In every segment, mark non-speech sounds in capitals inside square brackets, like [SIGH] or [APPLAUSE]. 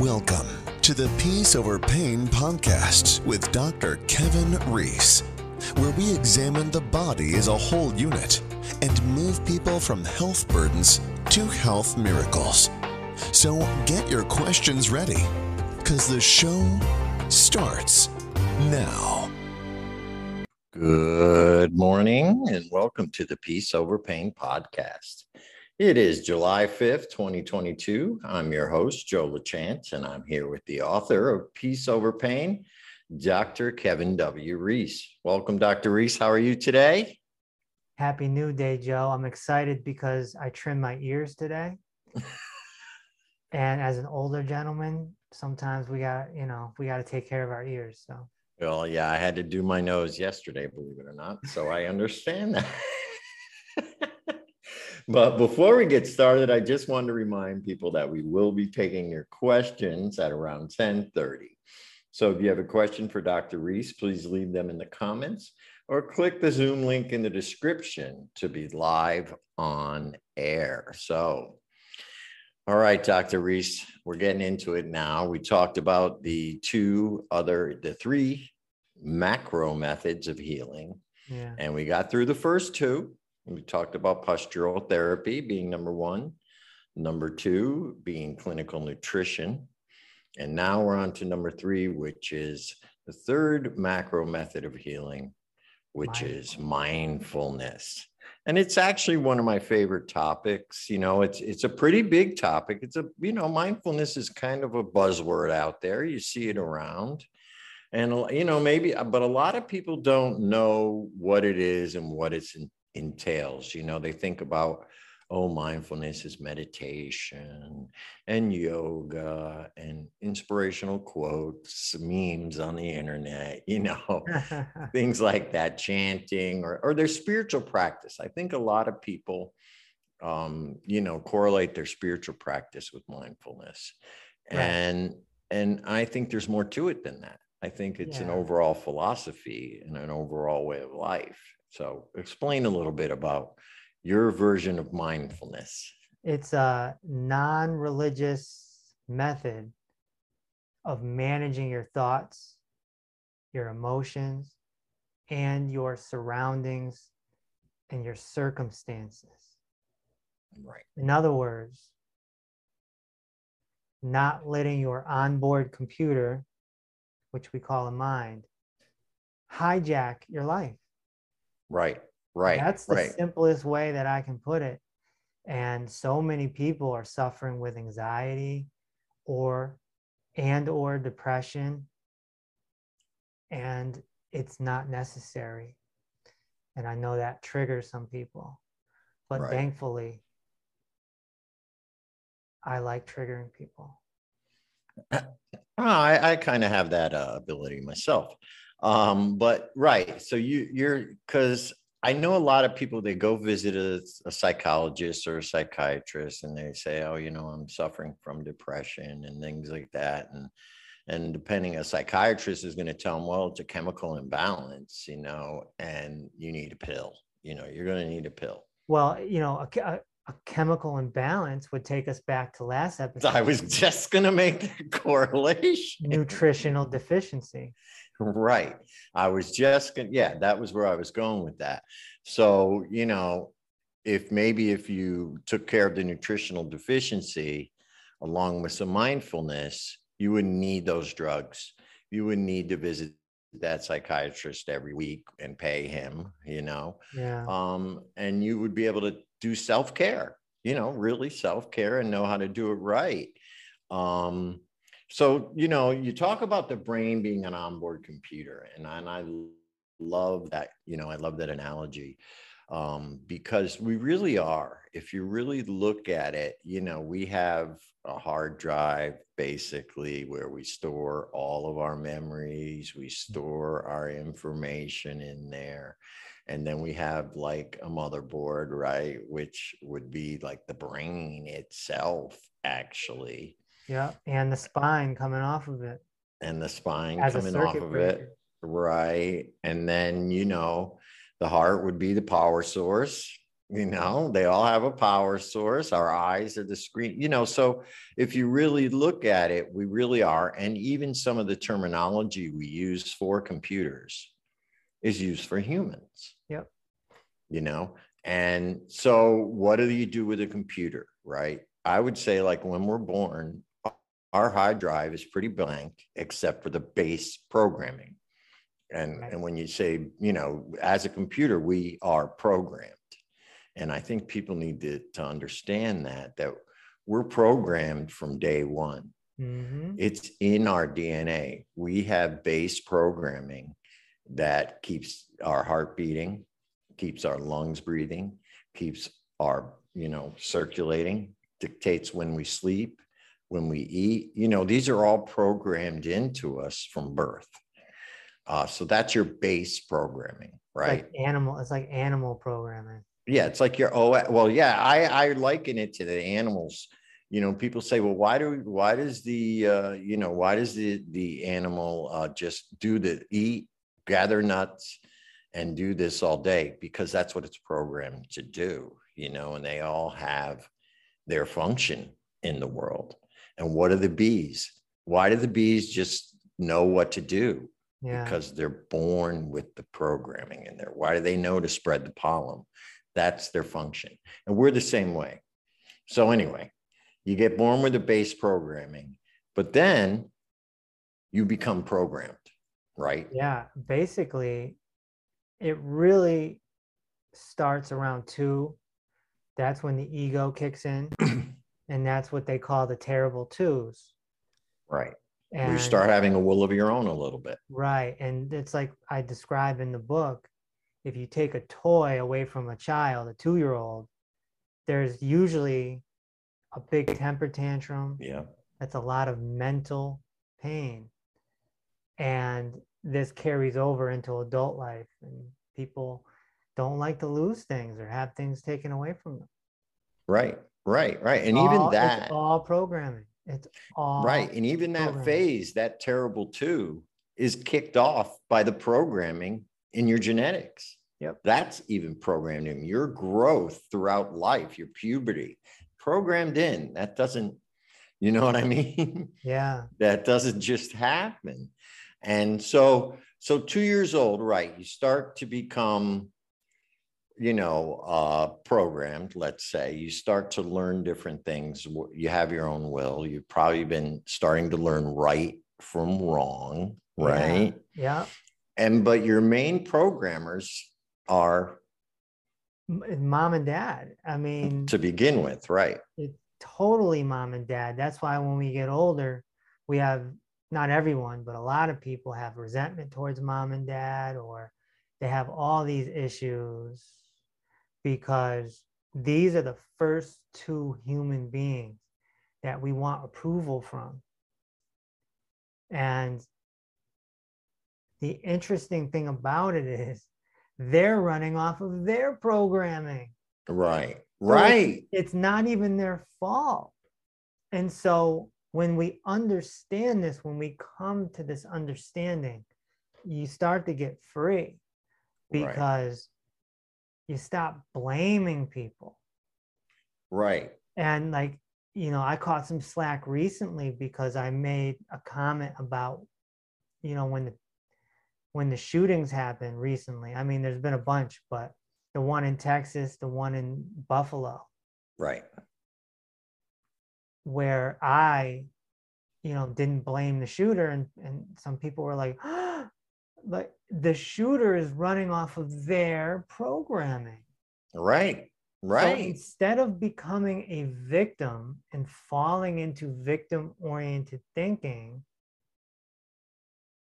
Welcome to the Peace Over Pain podcast with Dr. Kevin Reese, where we examine the body as a whole unit and move people from health burdens to health miracles. So get your questions ready because the show starts now. Good morning and welcome to the Peace Over Pain podcast. It is July 5th, 2022. I'm your host, Joe LaChance, and I'm here with the author of Peace Over Pain, Dr. Kevin W. Reese. Welcome, Dr. Reese. How are you today? Happy New Day, Joe. I'm excited because I trimmed my ears today. [LAUGHS] and as an older gentleman, sometimes we got, you know, we got to take care of our ears. So, well, yeah, I had to do my nose yesterday, believe it or not. So I understand that. [LAUGHS] But before we get started, I just want to remind people that we will be taking your questions at around 1030. So if you have a question for Dr. Reese, please leave them in the comments or click the Zoom link in the description to be live on air. So, all right, Dr. Reese, we're getting into it now. We talked about the two other, the three macro methods of healing. Yeah. And we got through the first two. We talked about postural therapy being number one, number two being clinical nutrition. And now we're on to number three, which is the third macro method of healing, which is mindfulness. And it's actually one of my favorite topics. You know, it's it's a pretty big topic. It's a, you know, mindfulness is kind of a buzzword out there. You see it around. And you know, maybe but a lot of people don't know what it is and what it's in, entails. You know, they think about, oh, mindfulness is meditation and yoga and inspirational quotes, memes on the internet, you know, [LAUGHS] things like that, chanting or, or their spiritual practice. I think a lot of people, um, you know, correlate their spiritual practice with mindfulness. Right. And and I think there's more to it than that. I think it's yeah. an overall philosophy and an overall way of life. So, explain a little bit about your version of mindfulness. It's a non religious method of managing your thoughts, your emotions, and your surroundings and your circumstances. Right. In other words, not letting your onboard computer, which we call a mind, hijack your life. Right. Right. That's the right. simplest way that I can put it. And so many people are suffering with anxiety or and or depression and it's not necessary. And I know that triggers some people. But right. thankfully I like triggering people. [CLEARS THROAT] I, I kind of have that uh, ability myself. Um, but right, so you you're because I know a lot of people they go visit a, a, psychologist or a psychiatrist and they say, oh, you know, I'm suffering from depression and things like that, and and depending a psychiatrist is going to tell them, well, it's a chemical imbalance, you know, and you need a pill. You know, you're going to need a pill. Well, you know, a, a, a chemical imbalance would take us back to last [LAUGHS] episode. I was just going to make the [LAUGHS] correlation. Nutritional deficiency. Right. I was just going yeah, that was where I was going with that. So, you know, if maybe if you took care of the nutritional deficiency along with some mindfulness, you wouldn't need those drugs. You wouldn't need to visit that psychiatrist every week and pay him, you know. Yeah. Um, and you would be able to do self-care, you know, really self-care and know how to do it right. Um, so, you know, you talk about the brain being an onboard computer, and, and I love that, you know, I love that analogy um, because we really are. If you really look at it, you know, we have a hard drive basically where we store all of our memories, we store our information in there. And then we have like a motherboard, right? Which would be like the brain itself, actually. Yeah, and the spine coming off of it. And the spine As coming off of breaker. it. Right. And then, you know, the heart would be the power source. You know, they all have a power source. Our eyes are the screen, you know. So if you really look at it, we really are. And even some of the terminology we use for computers is used for humans. Yep. You know, and so what do you do with a computer, right? I would say, like when we're born, our hard drive is pretty blank except for the base programming. And, Right. and when you say, you know, as a computer, we are programmed. And I think people need to, to understand that, that we're programmed from day one. hmm It's in our DNA. We have base programming that keeps our heart beating, keeps our lungs breathing, keeps our, you know, circulating, dictates when we sleep, when we eat. You know, these are all programmed into us from birth. Uh, so that's your base programming, right? Like animal, it's like animal programming. Yeah, it's like your oh well, yeah, I I liken it to the animals. You know, people say, well, why do why does the uh, you know why does the the animal uh, just do the eat, gather nuts, and do this all day? Because that's what it's programmed to do. You know, and they all have their function in the world. And what are the bees? Why do the bees just know what to do? Yeah. because they're born with the programming in there. Why do they know to spread the pollen? That's their function. And we're the same way. So, anyway, you get born with the base programming, but then you become programmed, right? Yeah, basically, it really starts around two. That's when the ego kicks in, and that's what they call the terrible twos. Right. And you start having a will of your own a little bit. right, and it's like I describe in the book. If you take a toy away from a child, a two-year-old, there's usually a big temper tantrum. Yeah. that's a lot of mental pain and this carries over into adult life and people don't like to lose things or have things taken away from them Right. Right. Right. And All- even that. it's all programming it's all Right. And even that phase, that terrible two, is kicked off by the programming in your genetics. Yep. That's even programmed in your growth throughout life, your puberty, programmed in. That doesn't, you know what I [LAUGHS] mean? yeah that doesn't just happen. And so, so two years old, right? You start to become, you know, uh, programmed. Let's say you start to learn different things. You have your own will. You've probably been starting to learn right from wrong, right? yeah And but your main programmers are mom and dad i mean to begin with, right? it's totally mom and dad that's why when we get older we have not everyone but a lot of people have resentment towards mom and dad or they have all these issues because these are the first two human beings that we want approval from and the interesting thing about it is they're running off of their programming Right. so it's- Right. It's not even their fault. And so when we understand this, when we come to this understanding, you start to get free Right. because you stop blaming people. Right. And like, you know, I caught some slack recently because I made a comment about, you know, when the when the shootings happened recently. I mean, there's been a bunch, but the one in Texas, the one in Buffalo, Right. where I, you know, didn't blame the shooter, and and some people were like, [GASPS] like the shooter is running off of their programming. Right. So Right. instead of becoming a victim and falling into victim-oriented thinking,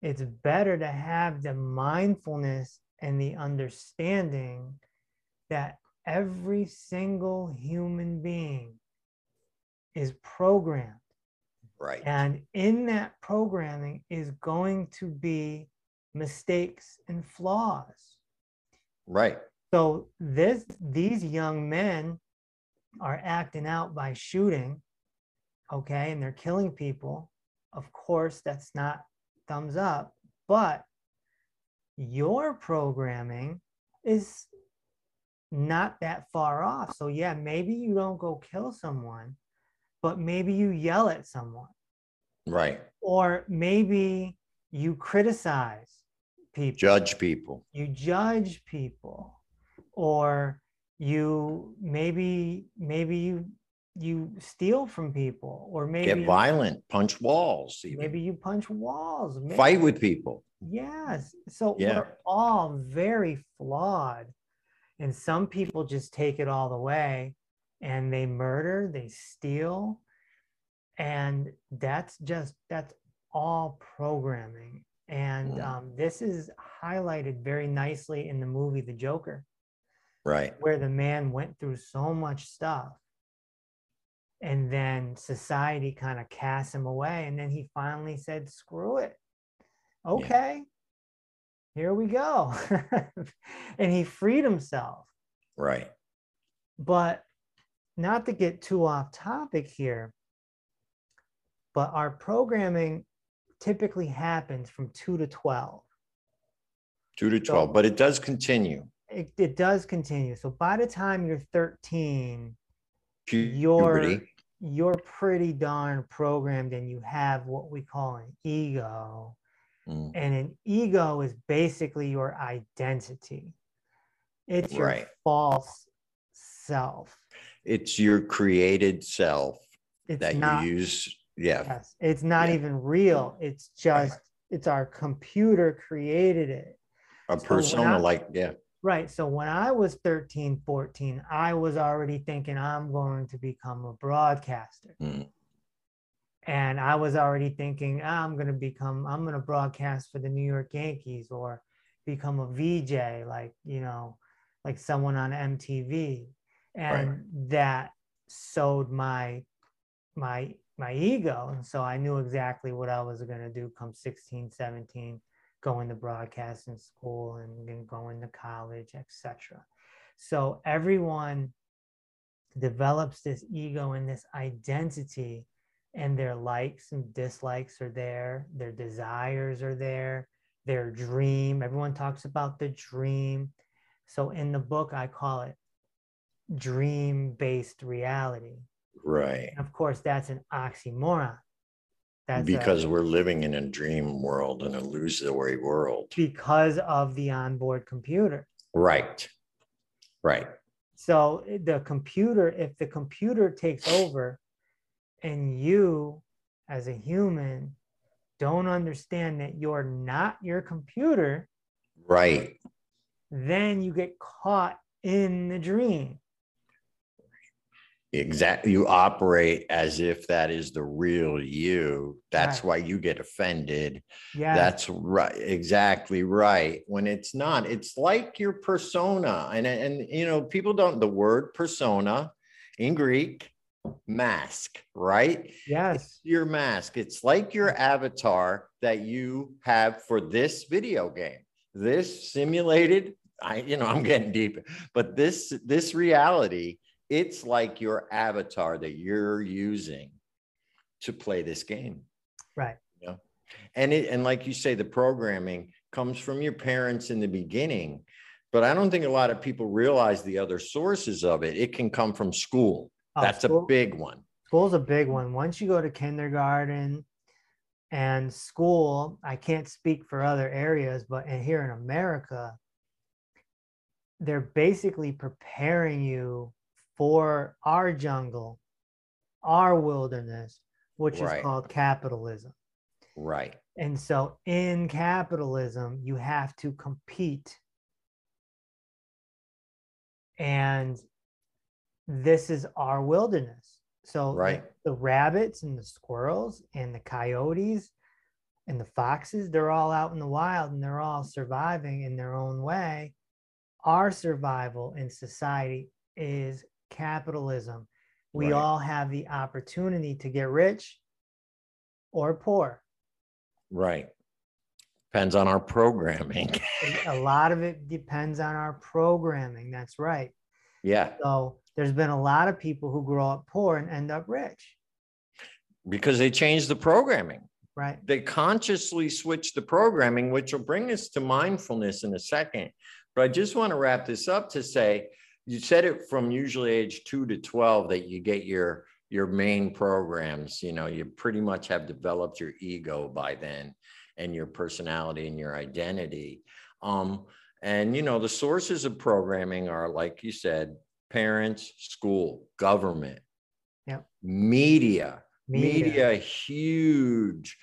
it's better to have the mindfulness and the understanding that every single human being is programmed. Right. And in that programming is going to be mistakes and flaws. Right. So this these young men are acting out by shooting, okay, and they're killing people. Of course, that's not thumbs up, but your programming is not that far off. So, yeah, maybe you don't go kill someone, but maybe you yell at someone, Right. or maybe you criticize people, Judge people. you judge people, or you maybe maybe you you steal from people, or maybe Get violent, punch walls, even. maybe you punch walls, may- fight with people. Yes. So Yeah. we're all very flawed. And some people just take it all the way and they murder, they steal. And that's just, that's all programming. And Mm. um, this is highlighted very nicely in the movie The Joker, Right. where the man went through so much stuff. And then society kind of cast him away. And then he finally said, screw it. Okay, here we go. [LAUGHS] and he freed himself. Right. But not to get too off topic here, but our programming typically happens from 2 to 12. Two to 12, but it does continue. It, it does continue. So by the time you're 13, Pu- you're you're pretty darn programmed and you have what we call an ego Mm, and an ego is basically your identity it's your Right. false self It's your created self it's that not you use. Yeah. yes, it's not Yeah. even real. It's just it's our computer created it. A when persona I- like, yeah. right. So when i was 13 14 i was already thinking i'm going to become a broadcaster. Mm, and I was already thinking "Ah, I'm going to become I'm going to broadcast for the New York Yankees or become a VJ like you know like someone on MTV and that sowed my my my ego and so I knew exactly what I was going to do come 16 17 going to broadcasting school and going to college etc so everyone develops this ego and this identity and their likes and dislikes are there their desires are there their dream everyone talks about the dream. So in the book i call it dream based reality Right. of course that's an oxymoron that's a- Because we're living in a dream world, an illusory world. because of the onboard computer Right. Right. So eh, the computer, if the computer takes over and you as a human don't understand that you're not your computer, Right. then you get caught in the dream. Exactly. You operate as if that is the real you. That's Right. why you get offended. Yeah. That's right. Exactly right. When it's not, it's like your persona. And, and, you know, people don't, the word persona in Greek, mask, right? yes. Your mask. It's like your avatar that you have for this video game. This simulated, I, you know, I'm getting deep, but this, this reality, it's like your avatar that you're using to play this game. Right. and it and like you say the programming comes from your parents in the beginning but i don't think a lot of people realize the other sources of it. It can come from school. Oh, that's school- a big one. School's a big one. Once you go to kindergarten and school, I can't speak for other areas, but in, here in America, they're basically preparing you for our jungle, our wilderness, which Right. is called capitalism. right And so in capitalism, you have to compete. And this is our wilderness. So the- Right. the, rabbits and the squirrels and the coyotes and the foxes, they're all out in the wild and they're all surviving in their own way. Our survival in society is capitalism. We Right. all have the opportunity to get rich or poor. right depends on our programming [LAUGHS] a lot of it depends on our programming. That's right. yeah So there's been a lot of people who grow up poor and end up rich, because they changed the programming right? they consciously switch the programming, which will bring us to mindfulness in a second. But I just want to wrap this up to say you said it from usually age two to 12 that you get your your main programs you know you pretty much have developed your ego by then and your personality and your identity um, and you know the sources of programming are like you said parents school government Yep. media Media. media huge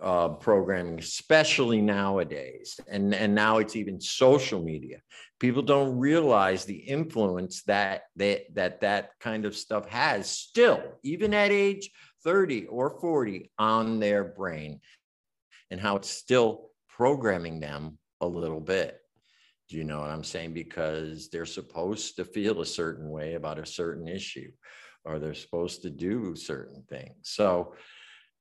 uh, programming, especially nowadays. And, and now it's even social media. People don't realize the influence that that that, that kind of stuff has still, even at age 30 or 40, on their brain and how it's still programming them a little bit. Do you know what I'm saying? Because they're supposed to feel a certain way about a certain issue, or they're supposed to do certain things. So,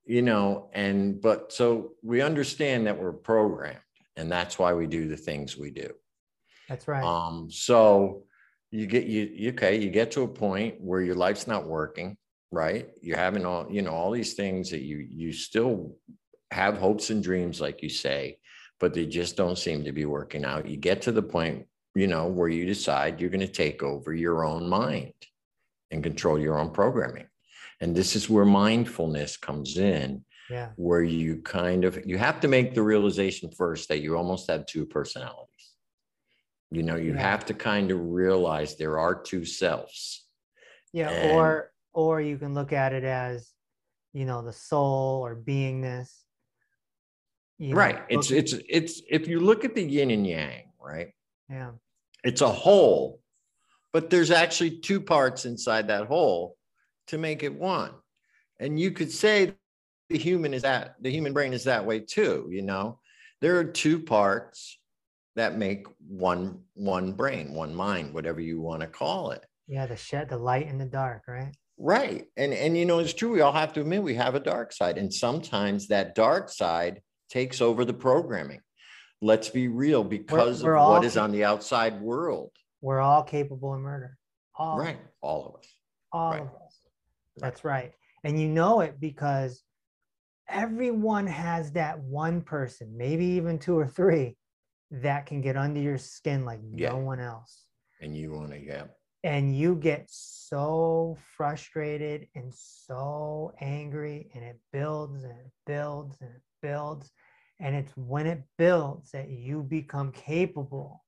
you know, and but so we understand that we're programmed, and that's why we do the things we do. That's right. Um, so you get you you- okay, you get to a point where your life's not working, right? You're having all, you know, all these things that you you still have hopes and dreams, like you say, but they just don't seem to be working out. You get to the point, you know, where you decide you're going to take over your own mind and control your own programming. And this is where mindfulness comes in yeah. where you kind of you have to make the realization first that you almost have two personalities you know you Yeah. have to kind of realize there are two selves Yeah. And- Or or you can look at it as, you know, the soul or beingness. You know, right it's it's it's if you look at the yin and yang right yeah. it's a whole but there's actually two parts inside that whole to make it one and you could say the human is that the human brain is that way too you know there are two parts that make one one brain one mind whatever you want to call it Yeah. The shed, the light and the dark, right? right and and you know it's true we all have to admit we have a dark side and sometimes that dark side takes over the programming let's be real because we're of all what is on the outside world We're all capable of murder. All right all of us all right. of us. That's right. And you know it because everyone has that one person, maybe even two or three, that can get under your skin like Yeah. no one else. and you want to yeah And you get so frustrated and so angry, and it builds and it builds and it builds. And it's when it builds that you become capable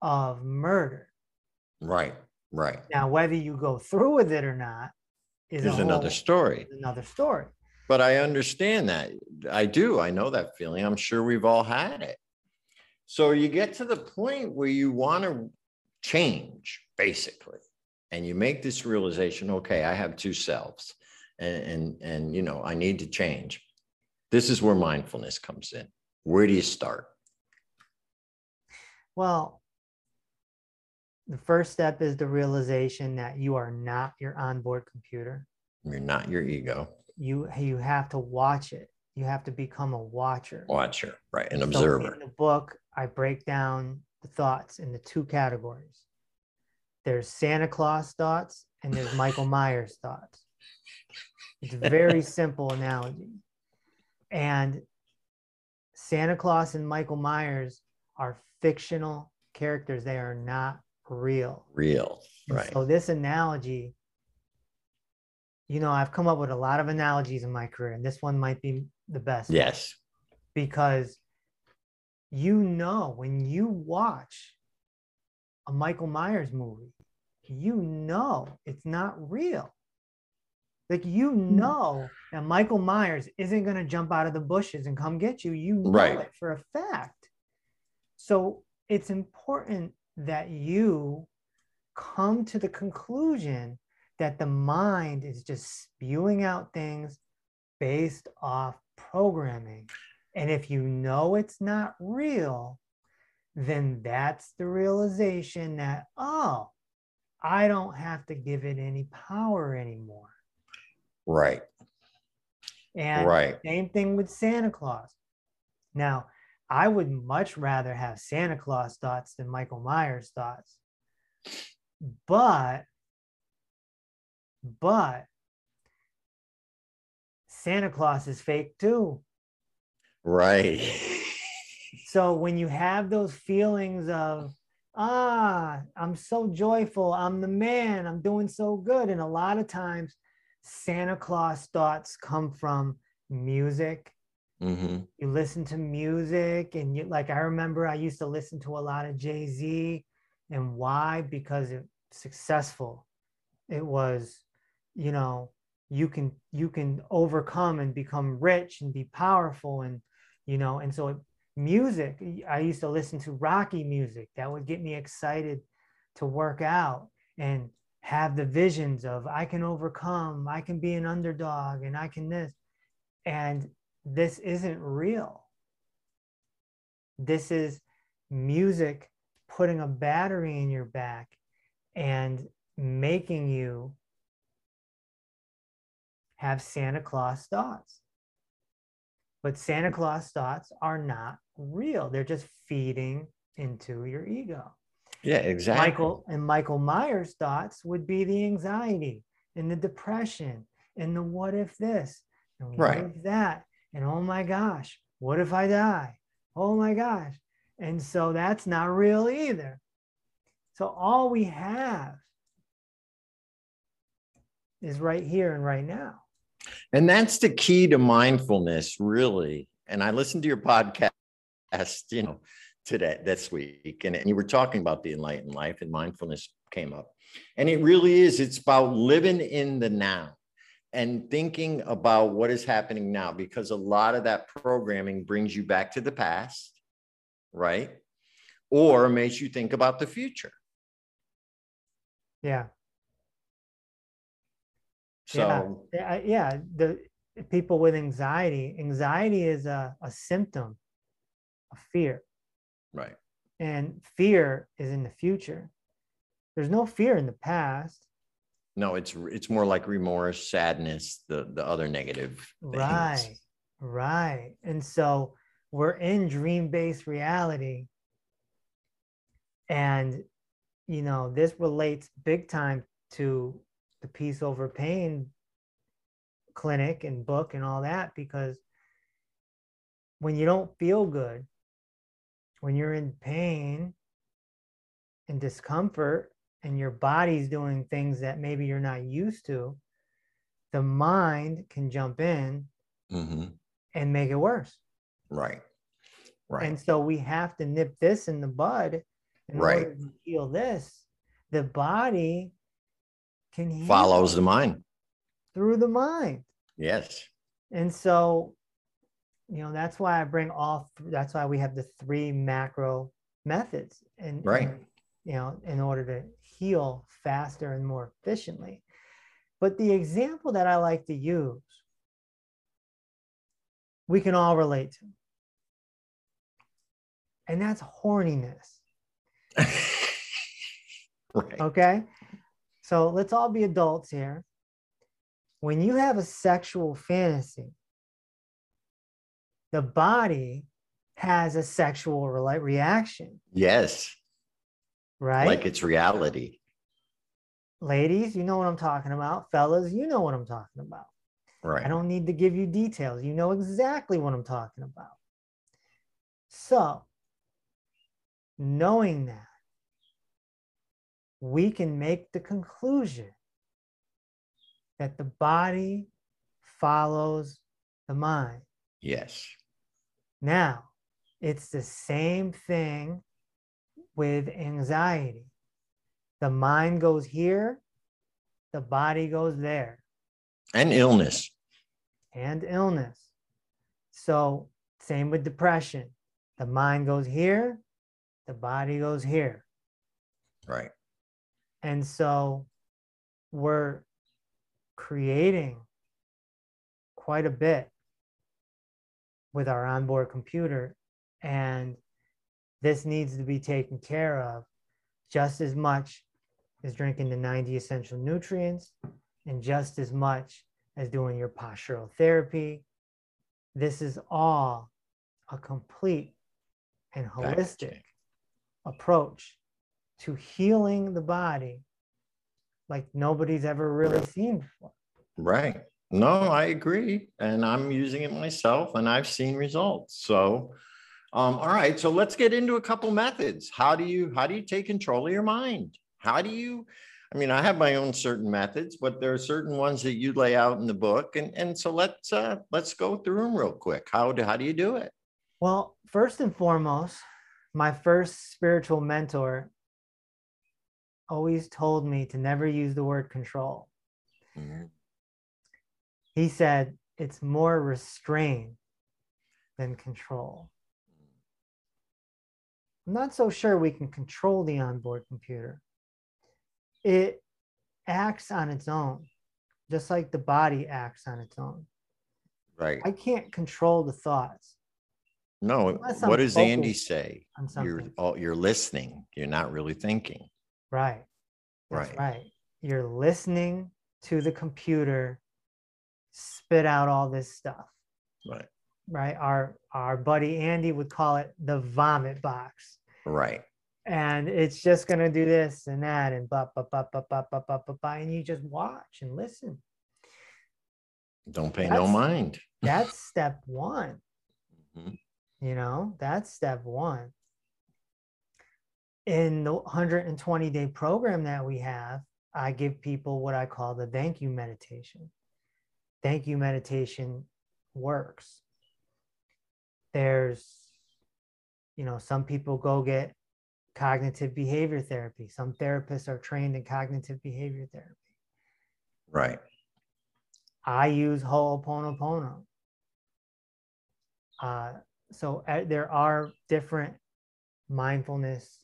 of murder. right right Now, whether you go through with it or not is a there's another whole- story. is another story. but i understand that. I do. I know that feeling. I'm sure we've all had it. So you get to the point where you want to change basically and you make this realization okay i have two selves and and and you know i need to change. This is where mindfulness comes in. Where do you start? Well, the first step is the realization that you are not your onboard computer. you're not your ego You you have to watch it. You have to become a watcher. watcher right an So observer in the book, I break down the thoughts into two categories. There's Santa Claus thoughts and there's Michael [LAUGHS] Myers thoughts. It's a very simple analogy. And Santa Claus and Michael Myers are fictional characters. They are not real. real And right So this analogy, you know, I've come up with a lot of analogies in my career, and this one might be the best. yes because you know when you watch a Michael Myers movie, you know it's not real. Like you hmm. know that Michael Myers isn't going to jump out of the bushes and come get you. You know Right. it for a fact. So it's important that you come to the conclusion that the mind is just spewing out things based off programming. And if you know it's not real, then that's the realization that, oh, I don't have to give it any power anymore. right And right same thing with Santa Claus. Now, I would much rather have Santa Claus thoughts than Michael Myers thoughts. But, but Santa Claus is fake too. right [LAUGHS] So when you have those feelings of ah, I'm so joyful. I'm the man. I'm doing so good. And a lot of times, Santa Claus thoughts come from music. Hmm You listen to music, and you like, I remember I used to listen to a lot of Jay Z. And why? Because it's successful. It was, you know, you can you can overcome and become rich and be powerful and you know and so it, music i used to listen to rocky music that would get me excited to work out and have the visions of i can overcome i can be an underdog and i can this and this isn't real this is music putting a battery in your back and making you have Santa Claus thoughts. But Santa Claus thoughts are not real. They're just feeding into your ego. Yeah, exactly. Michael and Michael Myers thoughts would be the anxiety and the depression and the what if this and what Right. if that and oh my gosh, what if I die? Oh my gosh. And so that's not real either. So all we have is right here and right now. And that's the key to mindfulness, really. And I listened to your podcast, you know, today, this week, and, and you were talking about the enlightened life, and mindfulness came up. And it really is, it's about living in the now and thinking about what is happening now, because a lot of that programming brings you back to the past, right? Or makes you think about the future. Yeah. So, yeah, uh, yeah. The people with anxiety, anxiety is a, a symptom of fear, right. and fear is in the future. There's no fear in the past, No, it's it's more like remorse, sadness, the the other negative things. right? Right. And so we're in dream-based reality, and you know this relates big time to the peace over pain clinic and book and all that because when you don't feel good when you're in pain and discomfort and your body's doing things that maybe you're not used to the mind can jump in Mhm. and make it worse Right. Right. and so we have to nip this in the bud in Right. order to heal this the body can heal Follows the mind. through the mind Yes. And so, you know, that's why I bring all, th- that's why we have the three macro methods. And, Right. and, you know, in order to heal faster and more efficiently. But the example that I like to use, we can all relate to. And that's horniness. [LAUGHS] right. Okay. So let's all be adults here. When you have a sexual fantasy, the body has a sexual rela- reaction, Yes. Right? Like it's reality. Ladies, you know what I'm talking about. Fellas, you know what I'm talking about. Right. I don't need to give you details. You know exactly what I'm talking about. So, knowing that, we can make the conclusion that the body follows the mind. yes. Now, it's the same thing with anxiety. The mind goes here, the body goes there. And illness. and illness. So, same with depression. The mind goes here, the body goes here. Right. And so, we're creating quite a bit with our onboard computer. And this needs to be taken care of just as much as drinking the 90 essential nutrients and just as much as doing your postural therapy. This is all a complete and holistic approach to healing the body like nobody's ever really seen before. Right. No, I agree. And I'm using it myself and I've seen results. So Um, all right, so let's get into a couple methods. How do you how do you take control of your mind? How do you? I mean, I have my own certain methods, but there are certain ones that you lay out in the book, and and so let's uh, let's go through them real quick. How do how do you do it? Well, first and foremost, my first spiritual mentor always told me to never use the word control. Mhm. He said it's more restraint than control. I'm not so sure we can control the onboard computer. It acts on its own, just like the body acts on its own. Right. I can't control the thoughts No. What does Andy say? You're all you're listening. You're not really thinking. Right. That's Right. right. You're listening to the computer spit out all this stuff. Right. Right. Our our buddy Andy would call it the vomit box. Right. And it's just gonna do this and that and ba ba ba ba ba ba ba ba ba and you just watch and listen. Don't pay no mind. That's [LAUGHS] step one. Mhm. You know, that's step one. In the 120 day program that we have, I give people what I call the thank you meditation. Thank you meditation works. There's, you know, some people go get cognitive behavior therapy. Some therapists are trained in cognitive behavior therapy. Right. I use Ho'oponopono. Uh, so uh, there are different mindfulness.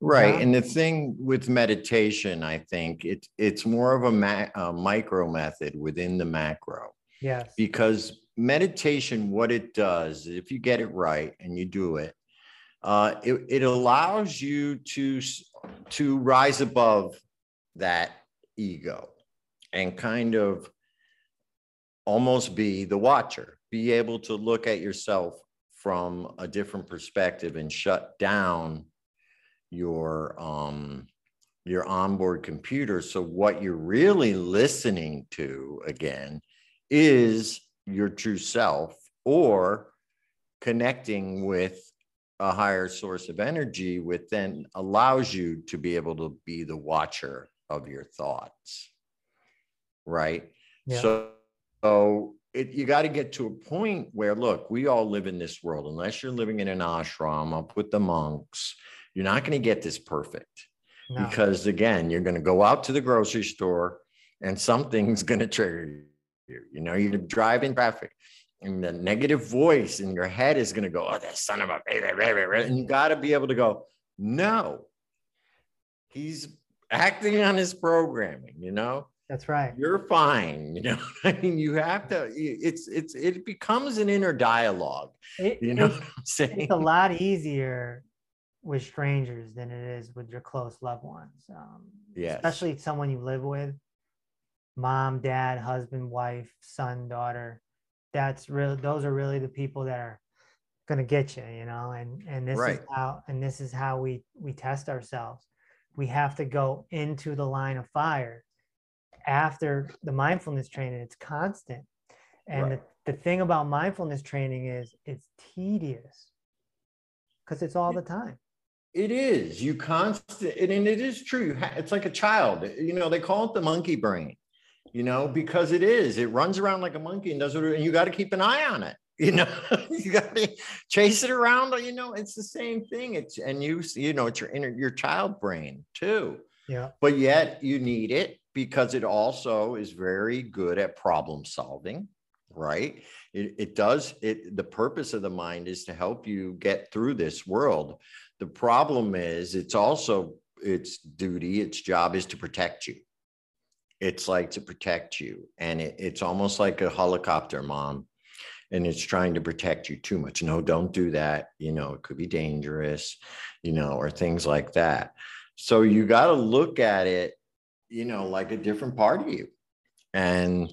Right. And the thing with meditation, I think it's it's more of a, ma- a micro method within the macro Yes. because meditation, what it does, if you get it right and you do it, uh, it, it allows you to to rise above that ego and kind of almost be the watcher, be able to look at yourself from a different perspective and shut down your um your onboard computer. So what you're really listening to again is your true self or connecting with a higher source of energy which then allows you to be able to be the watcher of your thoughts right Yeah. so so it, you got to get to a point where look we all live in this world unless you're living in an ashram up with the monks you're not going to get this perfect No. because again you're going to go out to the grocery store and something's going to trigger you you know you're driving traffic and the negative voice in your head is going to go oh that son of a and you got to be able to go no he's acting on his programming you know That's right. you're fine you know [LAUGHS] i mean you have to it's it's it becomes an inner dialogue It- you know what i'm saying it's a lot easier with strangers than it is with your close loved ones. Um, Yes. Especially someone you live with, mom, dad, husband, wife, son, daughter. That's real. Those are really the people that are gonna get you. You know, and and this is how and this is how we we test ourselves. We have to go into the line of fire after the mindfulness training. It's constant. And Right. the, the thing about mindfulness training is it's tedious because it's all the time. It is. You constant, and it is true. It's like a child. You know, they call it the monkey brain. You know, because it is. It runs around like a monkey and does what. And you got to keep an eye on it. [LAUGHS] You know, you got to chase it around. You know, it's the same thing. It's and you, you know, it's your inner your child brain too. Yeah. But yet you need it because it also is very good at problem solving. Right. It, it does it. The purpose of the mind is to help you get through this world the problem is it's also its duty, its job is to protect you. It's like to protect you. And it, it's almost like a helicopter mom. And it's trying to protect you too much. No, don't do that. You know, it could be dangerous, you know, or things like that. So you got to look at it, you know, like a different part of you. And,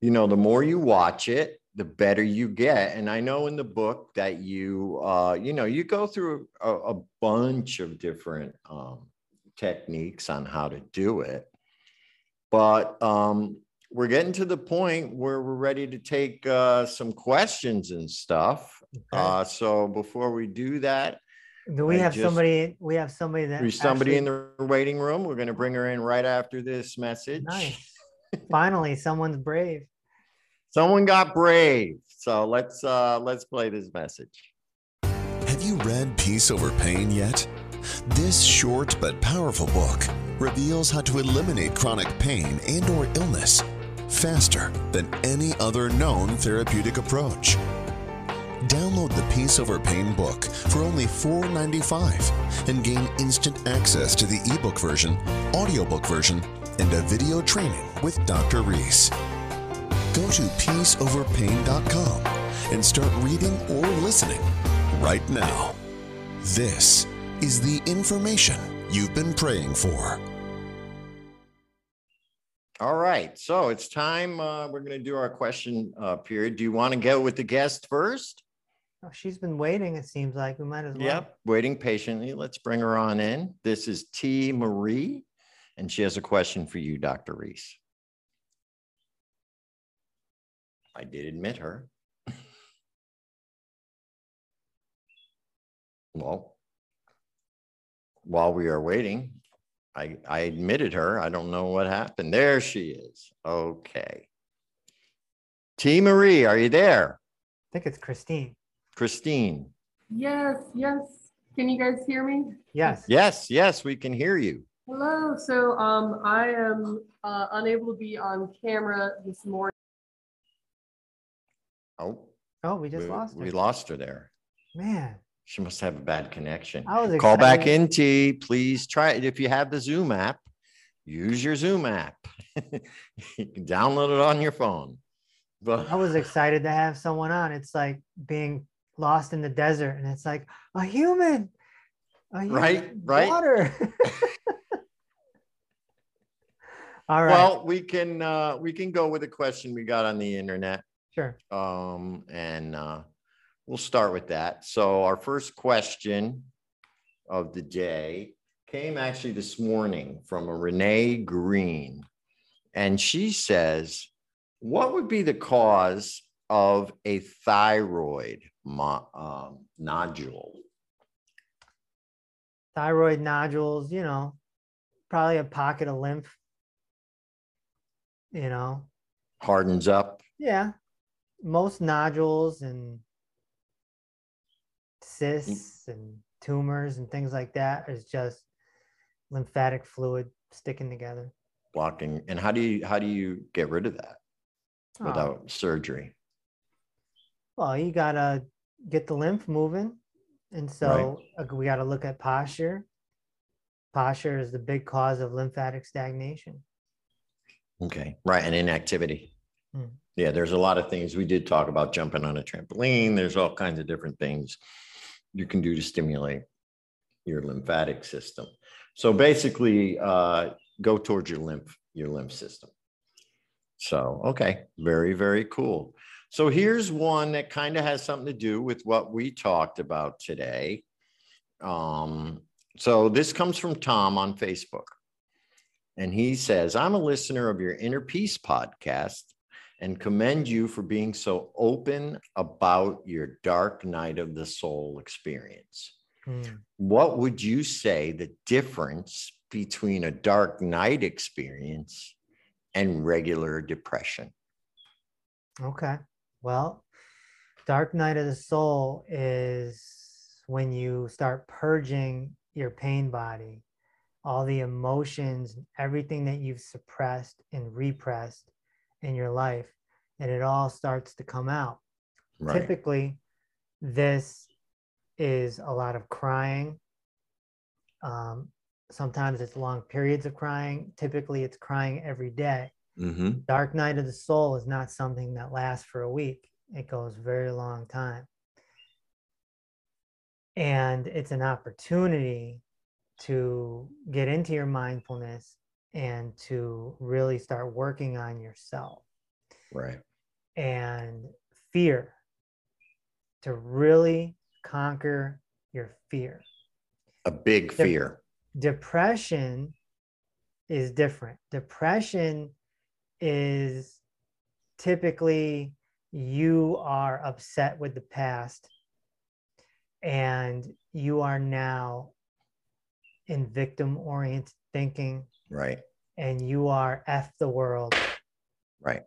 you know, the more you watch it, the better you get. And I know in the book that you, uh, you know, you go through a, a bunch of different um, techniques on how to do it. But um, we're getting to the point where we're ready to take uh, some questions and stuff. Okay. Uh, so before we do that, Do we I have just- somebody? We have somebody that there's somebody in the waiting room. We're going to bring her in right after this message. Nice. [LAUGHS] Finally, someone's brave. Someone got brave. So let's uh, let's play this message. Have you read Peace Over Pain yet? This short but powerful book reveals how to eliminate chronic pain and or illness faster than any other known therapeutic approach. Download the Peace Over Pain book for only $4.95 and gain instant access to the ebook version, audiobook version, and a video training with Dr. Reese. Go to peaceoverpain.com and start reading or listening right now. This is the information you've been praying for. All right. So it's time. Uh, we're going to do our question uh, period. Do you want to go with the guest first? Oh, she's been waiting. It seems like we might as well. Yep. Waiting patiently. Let's bring her on in. This is T. Marie, and she has a question for you, Dr. Reese. I did admit her. [LAUGHS] well, while we are waiting, I, I admitted her. I don't know what happened. There she is. Okay. T. Marie, are you there? I think it's Christine. Christine. Yes, yes. Can you guys hear me? Yes. Yes, yes, we can hear you. Hello. So um, I am uh, unable to be on camera this morning. Oh, Oh, we just we, lost her. we lost her there. Man, She must have a bad connection. I was Call back in, T. Please try it. If you have the Zoom app, use your Zoom app. [LAUGHS] you can download it on your phone. But I was excited to have someone on. It's like being lost in the desert, and it's like a human, a human Right, right. water. [LAUGHS] All right, well, we can uh, we can go with a question we got on the internet. sure. um, and uh, we'll start with that. So our first question of the day came actually this morning from a Renee Green, and she says, "What would be the cause of a thyroid um, nodule?" Thyroid nodules, you know, probably a pocket of lymph. You know, Hardens up. yeah, most nodules and cysts and tumors and things like that is just lymphatic fluid sticking together. blocking and how do you how do you get rid of that Oh, without surgery well, you gotta get the lymph moving, and so uh, we gotta look at posture. Posture is the big cause of lymphatic stagnation. Okay, right, and inactivity. Hmm. Yeah, there's a lot of things. We did talk about jumping on a trampoline. There's all kinds of different things you can do to stimulate your lymphatic system. So basically, uh, go towards your lymph, your lymph system. So, okay, very, very cool. So here's one that kind of has something to do with what we talked about today. Um, so this comes from Tom on Facebook. And he says, I'm a listener of your Inner Peace podcast and commend you for being so open about your dark night of the soul experience. Hmm. What would you say the difference between a dark night experience and regular depression? Okay. Well, dark night of the soul is when you start purging your pain body, all the emotions, everything that you've suppressed and repressed in your life, and it all starts to come out. Right. Typically, this is a lot of crying. Um, sometimes it's long periods of crying. Typically, it's crying every day. hmm Dark night of the soul is not something that lasts for a week. It goes very long time. And it's an opportunity to get into your mindfulness and to really start working on yourself Right. and fear to really conquer your fear. A big fear. Depression is different. Depression is typically you are upset with the past and you are now in victim oriented thinking Right. and you are F the world Right.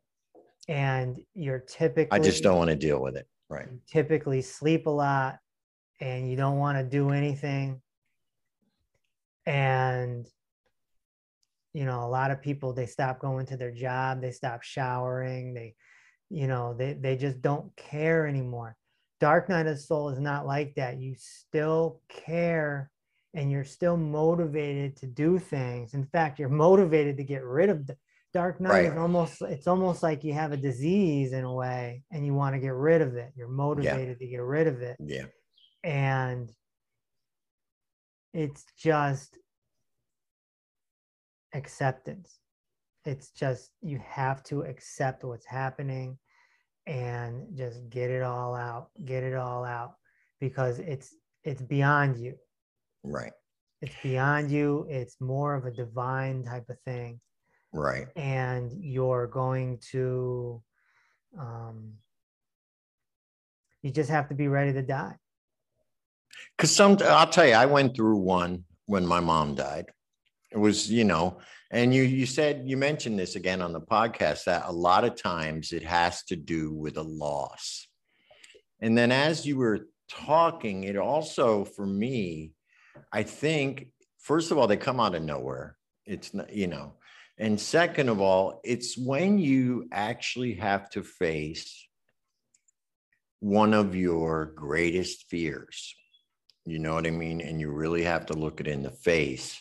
and you're typically I just don't want to deal with it. Right. typically sleep a lot and you don't want to do anything and you know a lot of people they stop going to their job they stop showering they you know they, they just don't care anymore dark night of the soul is not like that you still care and you're still motivated to do things. In fact you're motivated to get rid of the dark night is Right. almost it's almost like you have a disease in a way and you want to get rid of it. You're motivated to get rid of it. Yeah. and it's just acceptance. It's just you have to accept what's happening and just get it all out get it all out because it's it's beyond you Right. it's beyond you it's more of a divine type of thing Right. and you're going to um you just have to be ready to die Because some, I'll tell you, I went through one when my mom died. It was, you know, and you you said you mentioned this again on the podcast that a lot of times it has to do with a loss. And then as you were talking, it also for me, I think first of all they come out of nowhere. It's not, you know, and second of all, it's when you actually have to face one of your greatest fears. You know what I mean? And you really have to look it in the face.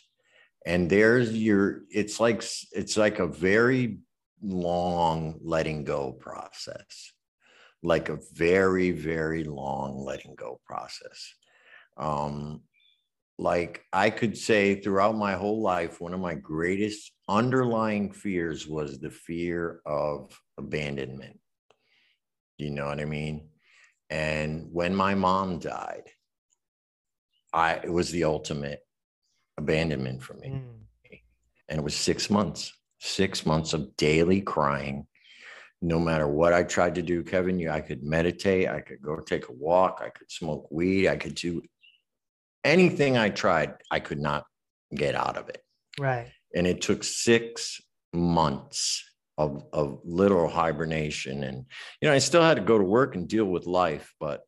And there's your, it's like, it's like a very long letting go process, like a very, very long letting go process. Um, like I could say throughout my whole life, one of my greatest underlying fears was the fear of abandonment. You know what I mean? And when my mom died, I it was the ultimate abandonment for me. Mm. And it was six months, six months of daily crying. No matter what I tried to do, Kevin, you I could meditate, I could go take a walk, I could smoke weed, I could do anything I tried, I could not get out of it. right And it took six months of, of literal hibernation. And, you know, I still had to go to work and deal with life, but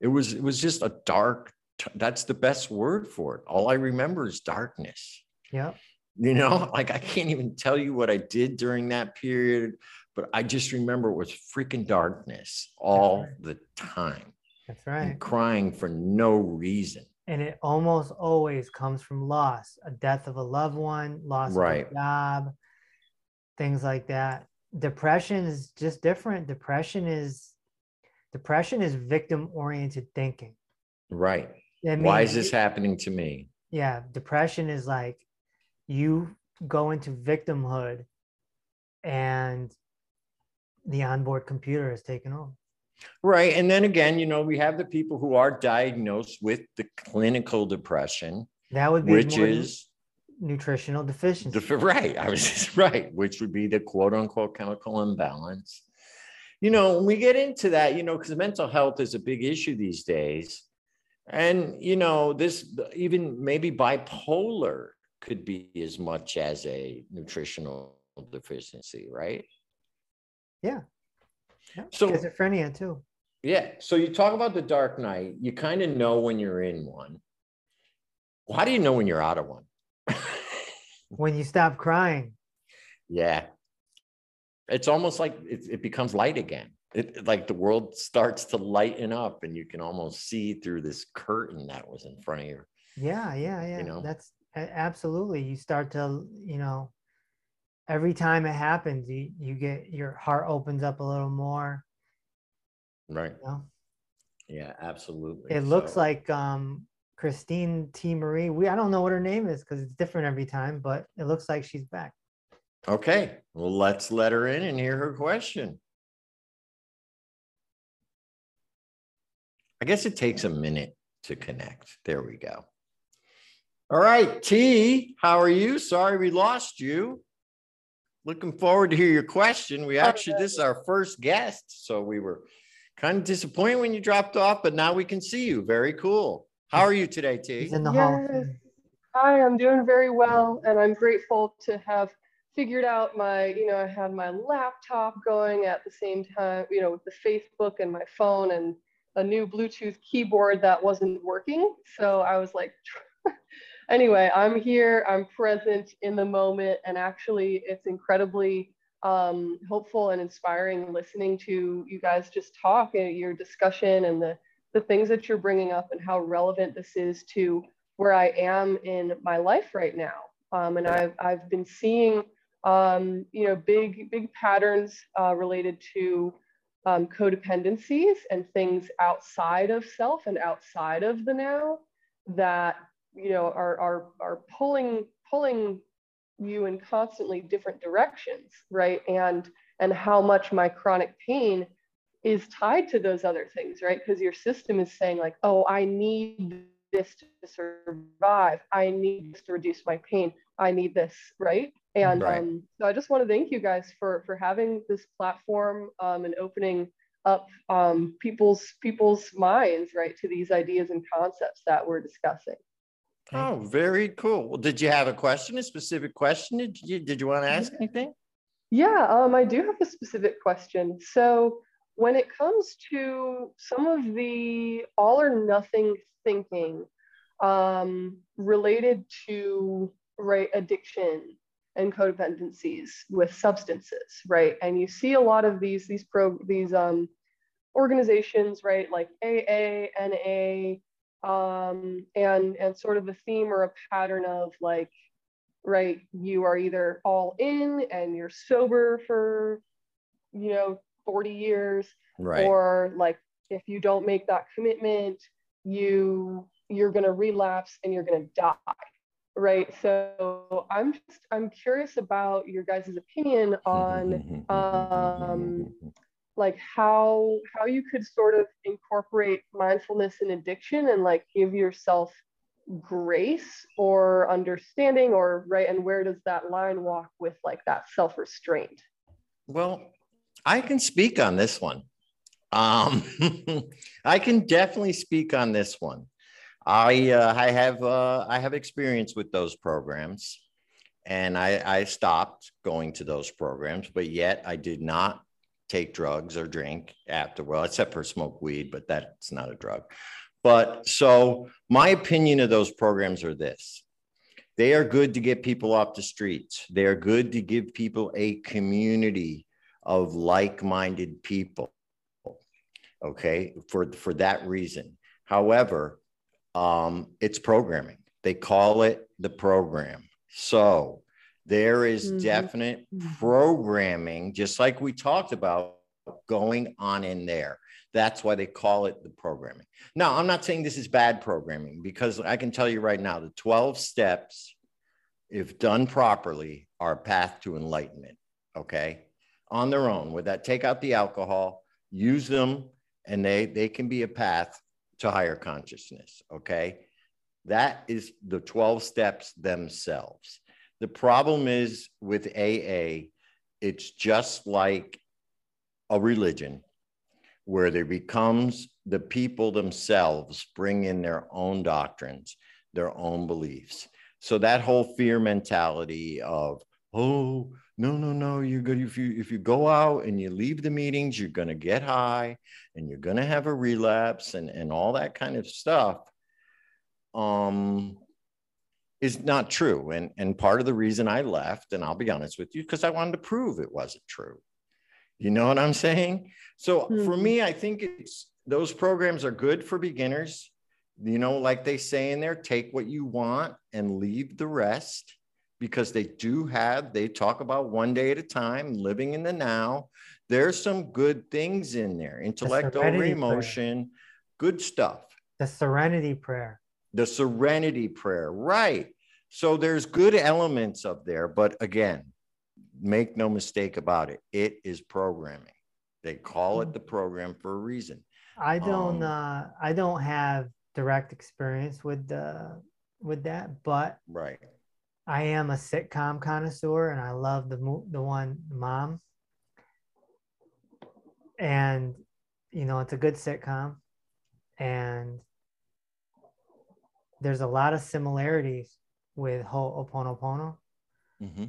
it was, it was just a dark, t- that's the best word for it. All I remember is darkness. Yeah. You know, [LAUGHS] like I can't even tell you what I did during that period, but I just remember it was freaking darkness all right. the time that's right and crying for no reason. And it almost always comes from loss a death of a loved one loss Right. of a job things like that depression is just different depression is depression is victim oriented thinking Right. I Why is this happening to me? yeah depression is like you go into victimhood and the onboard computer is taken over Right. And then again, you know, we have the people who are diagnosed with the clinical depression, that would be which is nutritional deficiency the right. I was just [LAUGHS] right, which would be the quote unquote chemical imbalance. You know, when we get into that, you know, because mental health is a big issue these days. And, you know, this even maybe bipolar could be as much as a nutritional deficiency, right? yeah So- schizophrenia too Yeah. So you talk about the dark night. You kind of know when you're in one. Well, how do you know when you're out of one? [LAUGHS] when you stop crying yeah. It's almost like it, it becomes light again. It like the world starts to lighten up and you can almost see through this curtain that was in front of you. Yeah, yeah, yeah. You know? That's absolutely. You start to, you know, every time it happens, you you get your heart opens up a little more. Right. You know, Yeah, absolutely. it looks like um Christine T. Marie. We I don't know what her name is because it's different every time, but it looks like she's back. Okay. Well, let's let her in and hear her question. I guess it takes a minute to connect. There we go. All right, T, how are you? Sorry we lost you. Looking forward to hear your question. We oh, actually, this is our first guest, so we were kind of disappointed when you dropped off, but now we can see you. Very cool. How are you today, T? He's in the hall. Yes. Fame. Hi, I'm doing very well, and I'm grateful to have figured out my, you know, I had my laptop going at the same time, you know, with the Facebook and my phone and a new Bluetooth keyboard that wasn't working. So I was like, [LAUGHS] anyway, I'm here, I'm present in the moment, and actually, it's incredibly um, hopeful and inspiring listening to you guys just talk and your discussion and the the things that you're bringing up and how relevant this is to where I am in my life right now. Um, and I've, I've been seeing, um, you know, big, big patterns uh, related to um, codependencies and things outside of self and outside of the now that, you know, are, are, are pulling, pulling you in constantly different directions, right? And, and how much my chronic pain is tied to those other things, right? Because your system is saying, like, oh, I need this to survive. I need this to reduce my pain. I need this, right? And Right. um, so I just want to thank you guys for for having this platform um, and opening up um, people's people's minds, right, to these ideas and concepts that we're discussing. Oh, very cool. Well, did you have a question, a specific question? Did you, did you want to ask anything? Yeah, um, I do have a specific question. So, when it comes to some of the all or nothing thinking um, related to right addiction and codependencies with substances, right? And you see a lot of these these pro these um, organizations, right, like AA, NA, um, and and sort of a theme or a pattern of like right you are either all in and you're sober for you know 40 years Right. or like if you don't make that commitment you you're going to relapse and you're going to die right so i'm just i'm curious about your guys' opinion [LAUGHS] on um, like how how you could sort of incorporate mindfulness and addiction and like give yourself grace or understanding or right and where does that line walk with like that self-restraint Well, I can speak on this one. Um, [LAUGHS] I can definitely speak on this one. I uh, I have uh, I have experience with those programs, and I I stopped going to those programs, but yet I did not take drugs or drink after. Well, except for smoke weed, but that's not a drug. But so my opinion of those programs are this. They are good to get people off the streets. They are good to give people a community of like-minded people. Okay, for for that reason. However, um, it's programming. They call it the program. So there is Mhm. definite Mhm. programming, just like we talked about, going on in there. That's why they call it the programming. Now, I'm not saying this is bad programming because I can tell you right now the 12 steps, if done properly, are a path to enlightenment. Okay. On their own, with that, take out the alcohol, use them, and they, they can be a path to higher consciousness. Okay. That is the 12 steps themselves. The problem is with AA, it's just like a religion where there becomes the people themselves bring in their own doctrines, their own beliefs. So that whole fear mentality of, oh, no, no, no, you're good. If you if you go out and you leave the meetings, you're gonna get high and you're gonna have a relapse and, and all that kind of stuff. Um is not true. And, and part of the reason I left, and I'll be honest with you, because I wanted to prove it wasn't true. You know what I'm saying? So for Mhm. me, I think it's those programs are good for beginners. You know, like they say in there, take what you want and leave the rest because they do have, they talk about one day at a time, living in the now. There's some good things in there, intellect over serenity prayer. emotion, good stuff The serenity prayer. The serenity prayer right? So there's good elements of there but again make no mistake about it it is programming. They call it the program for a reason. I don't Um, uh I don't have direct experience with the with that, but right. I am a sitcom connoisseur, and I love the the one Mom. And you know, it's a good sitcom, and there's a lot of similarities with Ho'oponopono hmm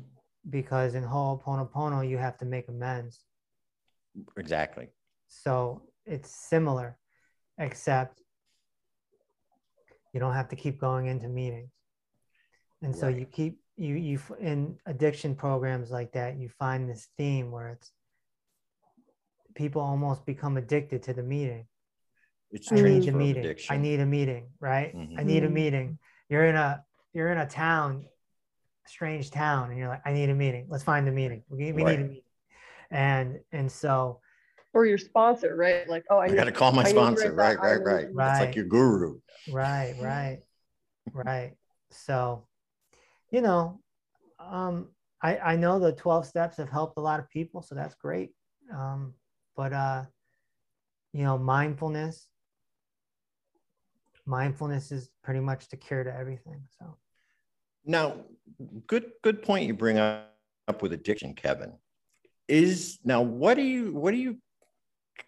because in Ho'oponopono you have to make amends. Exactly. So it's similar, except you don't have to keep going into meetings. And so you keep you you in addiction programs like that, you find this theme where it's people almost become addicted to the meeting. It's I need a transfer of meeting. I need a meeting, right? I Mhm. need a Mhm. meeting. You're in a you're in a town, strange town, and you're like, I need a meeting. Let's find the meeting. We, we need a meeting. And and so Or your sponsor, right? Like, oh, I, I need got to call my I sponsor. write Right, right, right. It's Right. like your guru. right right right so you know um i i know the 12 steps have helped a lot of people so that's great um but uh you know mindfulness mindfulness is pretty much the cure to everything so Now, good good point you bring up, up with addiction, Kevin. Is now what do you what do you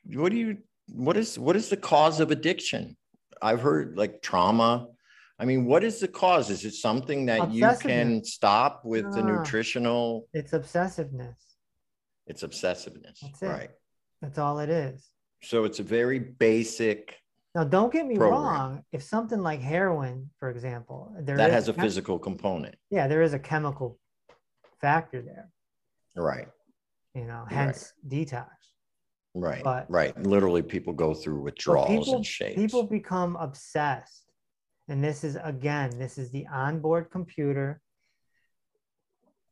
what do you what is what is the cause of addiction? I've heard like trauma. I mean, what is the cause? Is it something that you can stop with the Ah. nutritional? it's obsessiveness It's obsessiveness, That's it. right? that's all it is So it's a very basic now don't get me Program. wrong if something like heroin for example there that is has a chem- physical component, yeah there is a chemical factor there right? you know Right. hence detox Right, But- right. Literally, people go through withdrawals people, and shakes. people become obsessed and this is again this is the onboard computer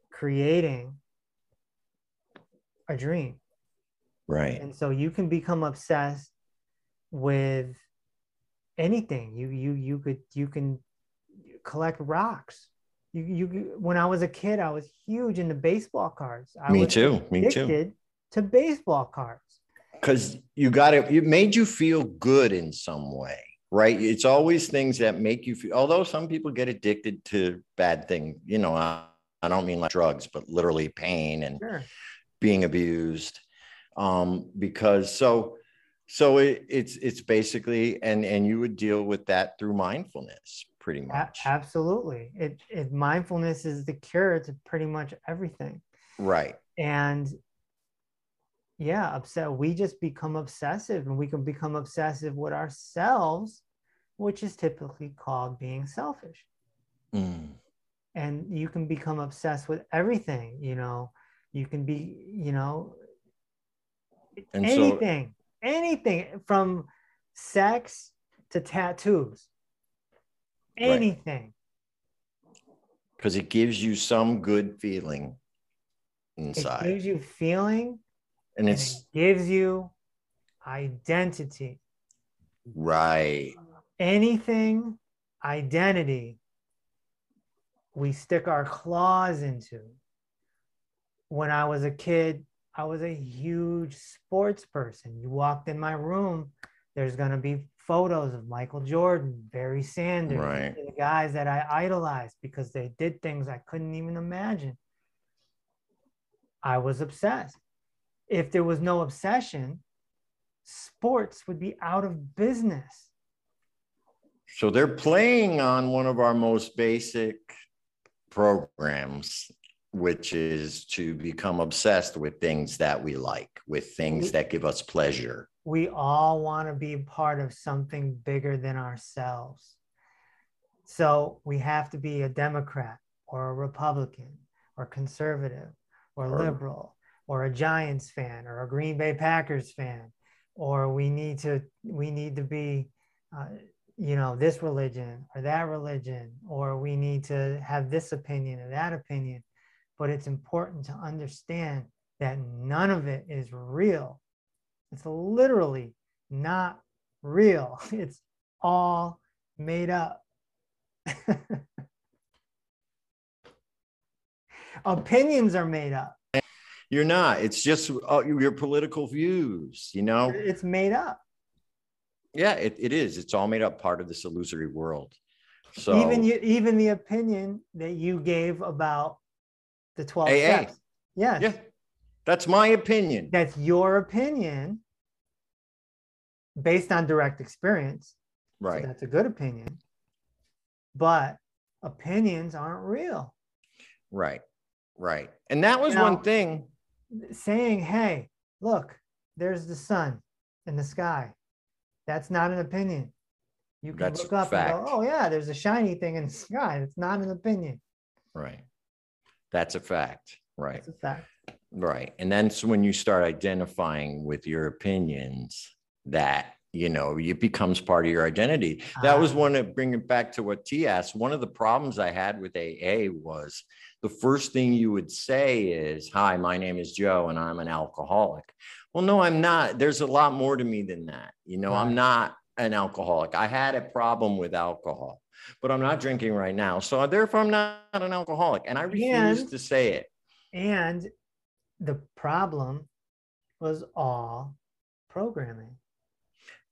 creating a dream right. and so you can become obsessed with anything you you you could you can collect rocks you you when i was a kid i was huge into baseball cards I Me was too. Me too. addicted to baseball cards Because you got it. It made you feel good in some way, right? It's always things that make you feel. Although some people get addicted to bad things, you know. I, I don't mean like drugs, but literally pain and sure being abused. Um, because so so it, it's it's basically and and you would deal with that through mindfulness pretty A- much. absolutely it, it mindfulness is the cure to pretty much everything Right. and yeah upset we just become obsessive and we can become obsessive with ourselves which is typically called being selfish Mm. and you can become obsessed with everything you know you can be you know And so anything from sex to tattoos. Anything. Because it gives you some good feeling it inside. gives you feeling and and it's it gives you identity. Right. anything identity we stick our claws into. When i was a kid i was a huge sports person. You walked in my room there's going to be photos of michael jordan barry sanders Right. the guys that i idolized because they did things i couldn't even imagine. I was obsessed. If there was no obsession sports would be out of business. So they're playing on one of our most basic programs, which is to become obsessed with things that we like, with things that give us pleasure. we all want to be part of something bigger than ourselves. So we have to be a Democrat or a Republican or conservative or Or- liberal or a Giants fan or a Green Bay Packers fan or we need to we need to be uh, you know this religion or that religion or we need to have this opinion or that opinion but it's important to understand that none of it is real it's literally not real. [LAUGHS] It's all made up. [LAUGHS] Opinions are made up. You're not, it's just uh, your political views, you know? It's made up. Yeah, it, it is. It's all made up part of this illusory world. So even you, even the opinion that you gave about the 12 AA. steps. Yes. yeah, that's my opinion. That's your opinion based on direct experience. So Right. that's a good opinion. But opinions aren't real. Right. Right. And that was You one thing. Saying, hey, look, there's the sun in the sky. That's not an opinion. You can That's look up fact. and go, oh, yeah, there's a shiny thing in the sky. It's not an opinion. Right. That's a fact. Right. It's a fact. Right. And then so when you start identifying with your opinions, that you know, it becomes part of your identity. That was Ah. one of bring it back to what T asked. One of the problems I had with AA was the first thing you would say is, Hi, my name is Joe and I'm an alcoholic. Well, no, I'm not. There's a lot more to me than that. You know, I'm not an alcoholic. I had a problem with alcohol, but I'm not drinking right now. So therefore, I'm not an alcoholic. And I refuse And- to say it. And the problem was all programming.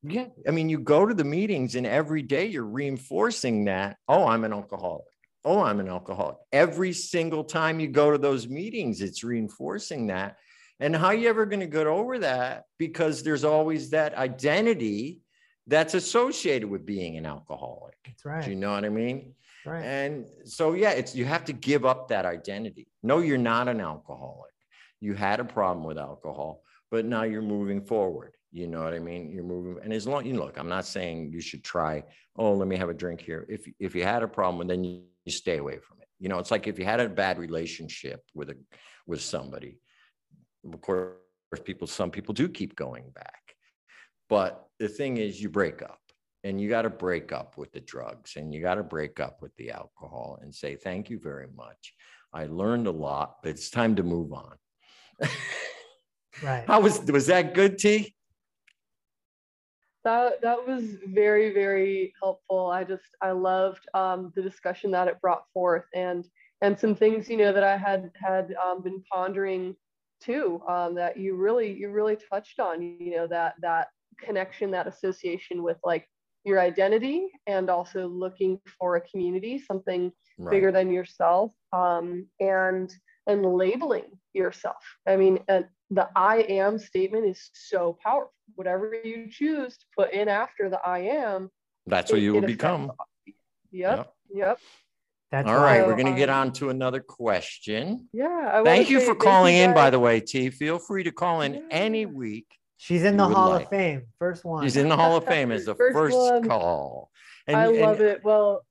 Yeah. I mean, you go to the meetings and every day you're reinforcing that, oh, I'm an alcoholic. Oh, I'm an alcoholic. Every single time you go to those meetings, it's reinforcing that. And how are you ever going to get over that? Because there's always that identity that's associated with being an alcoholic. That's right. Do you know what I mean? Right. And so, yeah, it's you have to give up that identity. No, you're not an alcoholic. You had a problem with alcohol, but now you're moving forward. You know what I mean? You're moving, and as long you look, I'm not saying you should try. Oh, let me have a drink here. If if you had a problem, then you, you stay away from it. You know, it's like if you had a bad relationship with a with somebody. Of course, people some people do keep going back, but the thing is, you break up and you got to break up with the drugs and you got to break up with the alcohol and say thank you very much i learned a lot but it's time to move on right. [LAUGHS] how was was that good t That that was very very helpful. I just I loved um, the discussion that it brought forth and and some things you know that I had had um, been pondering too um, that you really you really touched on. You know that that connection that association with like your identity and also looking for a community something right. bigger than yourself um, and and labeling yourself. I mean and the i am statement is so powerful. Whatever you choose to put in after the i am that's what it- you will become. all- yep yep. That's all why we're going to get um, on to another question. Yeah I thank you say for thank calling you in by the way t. Feel free to call in any week she's in the Hall like. of Fame. First one. She's in the hall of fame as [LAUGHS] the First first, call and, I and- love it. Well,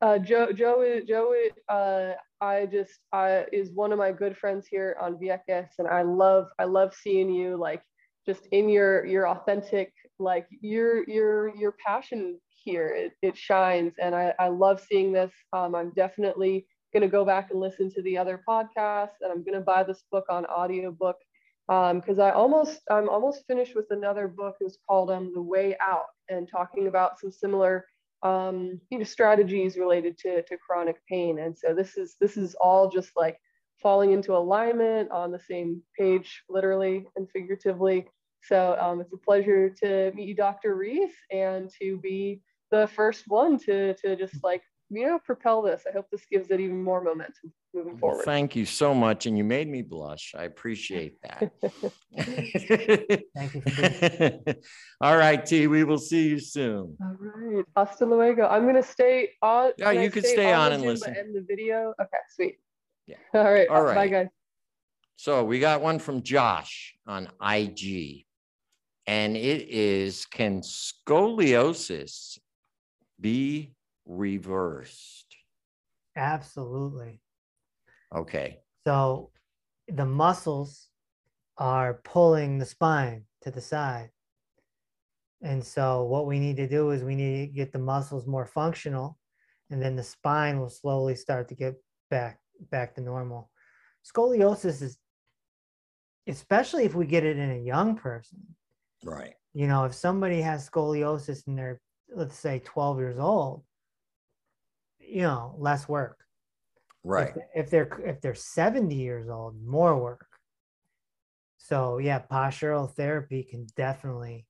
uh, Joe, Joe, Joe, uh, I just, I is one of my good friends here on VX, and I love, I love seeing you like just in your, your authentic, like your, your, your passion here. It, it shines, and I, I love seeing this. Um, I'm definitely gonna go back and listen to the other podcasts, and I'm gonna buy this book on audiobook because I almost, I'm almost finished with another book. It's called um, The Way Out, and talking about some similar um, you know, strategies related to, to chronic pain. And so this is this is all just like falling into alignment on the same page, literally and figuratively. So um, it's a pleasure to meet you, Dr. Reese, and to be the first one to to just like you know propel this. I hope this gives it even more momentum moving Well, forward. thank you so much and you made me blush i appreciate that [LAUGHS] Thank you for [LAUGHS] All right, T. We will see you soon. All right, hasta luego. I'm gonna stay on. Yeah, can I you could stay on the and Zoom listen. but end the video. Okay, sweet. Yeah. All right. All Bye, guys. So we got one from Josh on IG, and it is Can scoliosis be reversed? Absolutely. Okay. So the muscles are pulling the spine to the side. And so what we need to do is we need to get the muscles more functional and then the spine will slowly start to get back back to normal. Scoliosis is especially if we get it in a young person. Right. You know, if somebody has scoliosis and they're let's say 12 years old, you know, less work. Right. If, if they're if they're 70 years old, more work. So yeah, postural therapy can definitely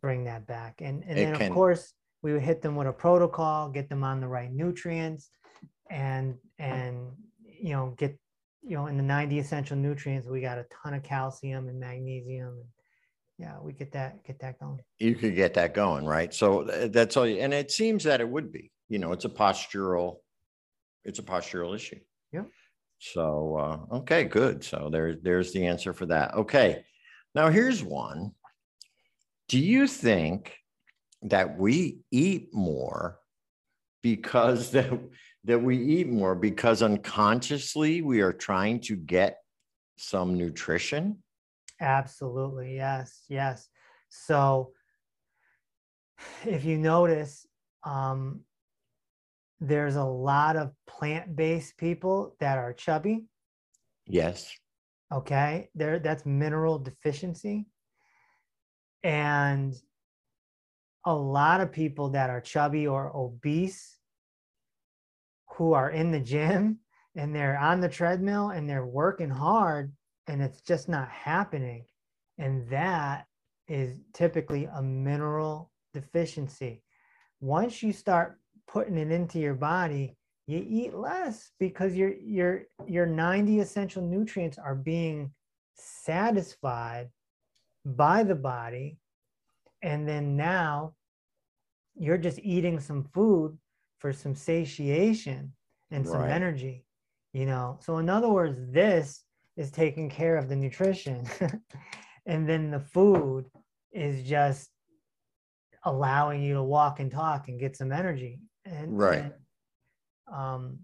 bring that back. And and It then can. of course we would hit them with a protocol, get them on the right nutrients, and and you know get you know in the 90 essential nutrients we got a ton of calcium and magnesium and yeah we get that get that going You could get that going, right? So that's all. you- And it seems that it would be. You know, it's a postural, it's a postural issue. Yeah. So uh, okay, good. So there's there's the answer for that. Okay, now here's one. Do you think that we eat more because [LAUGHS] that that we eat more because unconsciously we are trying to get some nutrition? absolutely yes yes so if you notice um there's a lot of plant-based people that are chubby. Yes. okay? There that's mineral deficiency. And a lot of people that are chubby or obese who are in the gym [LAUGHS] and they're on the treadmill and they're working hard and it's just not happening. And that is typically a mineral deficiency. Once you start putting it into your body you eat less because your your your 90 essential nutrients are being satisfied by the body. And then now you're just eating some food for some satiation and some Right. energy you know? So in other words this is taking care of the nutrition. [LAUGHS] And then the food is just allowing you to walk and talk and get some energy and Right. and, um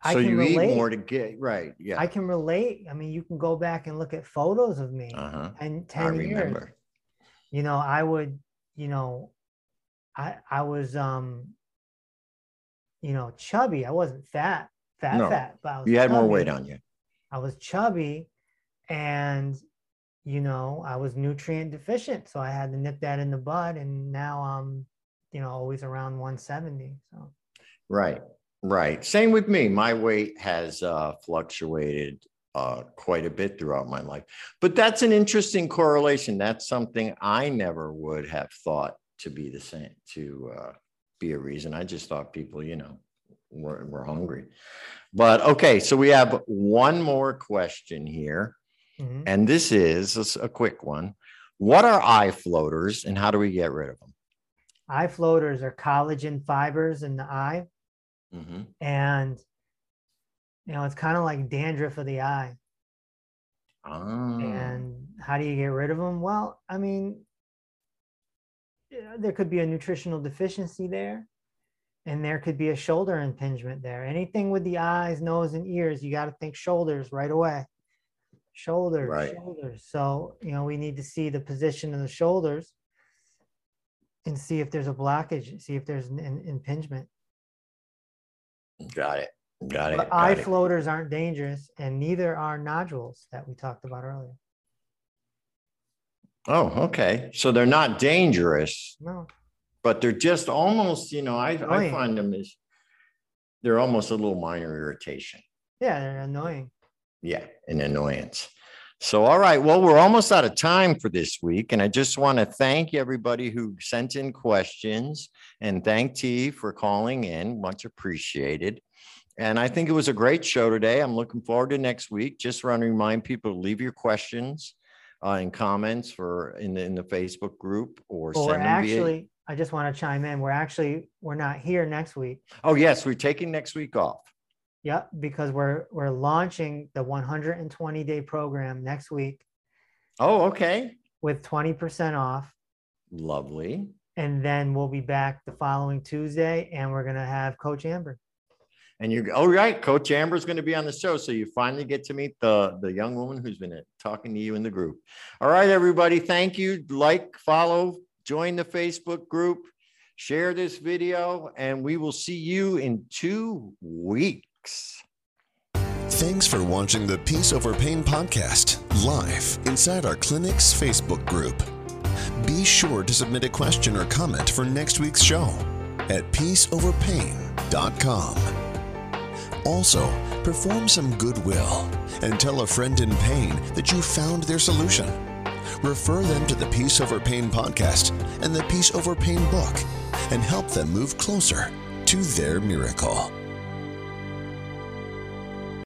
I So can you relate. eat more to get right. Yeah. I can relate. I mean, you can go back and look at photos of me uh-huh. and I 10 years. remember. You know, I would, you know, I I was um you know, chubby. I wasn't fat, fat, No, fat, but I was You had more weight on you. I was chubby and you know, I was nutrient deficient. So I had to nip that in the bud and now I'm, you know, always around 170. So Right. Right. Same with me. My weight has uh, fluctuated uh, quite a bit throughout my life. But that's an interesting correlation. That's something I never would have thought to be the same, to uh, be a reason. I just thought people, you know, were, were hungry. But okay, so we have one more question here. mhm. And this is a quick one. What are eye floaters and how do we get rid of them? Eye floaters are collagen fibers in the eye. Mhm. and you know it's kind of like dandruff of the eye. Ah, and how do you get rid of them well i mean there could be a nutritional deficiency there and there could be a shoulder impingement there. Anything with the eyes nose and ears you got to think shoulders right away. Shoulders Right. shoulders. So you know we need to see the position of the shoulders and see if there's a blockage see if there's an, an impingement got it. Got it. But eye it. floaters aren't dangerous, and neither are nodules that we talked about earlier. Oh, okay. So they're not dangerous, No, but they're just almost, you know, I, I find them as they're almost a little minor irritation. yeah, they're annoying. Yeah, an annoyance. So, all right. Well, we're almost out of time for this week. And I just want to thank everybody who sent in questions and thank T for calling in. Much appreciated. And I think it was a great show today. I'm looking forward to next week. Just want to remind people to leave your questions uh, and comments for in the, in the Facebook group or we're send them via. actually, I just want to chime in. We're actually we're not here next week. Oh, yes, we're taking next week off. Yep, because we're we're launching the 120 day program next week Oh, okay. with 20% off, Lovely. and then we'll be back the following Tuesday, and we're gonna have Coach Amber. And you're, all right, right, Coach Amber's going to be on the show. So you finally get to meet the, the young woman who's been uh, talking to you in the group. All right, everybody. Thank you. Like, follow, join the Facebook group, share this video, and we will see you in two weeks. Thanks for watching the Peace Over Pain podcast live inside our clinic's Facebook group. Be sure to submit a question or comment for next week's show at peaceoverpain.com. Also, perform some goodwill and tell a friend in pain that you found their solution. Refer them to the Peace Over Pain podcast and the Peace Over Pain book and help them move closer to their miracle.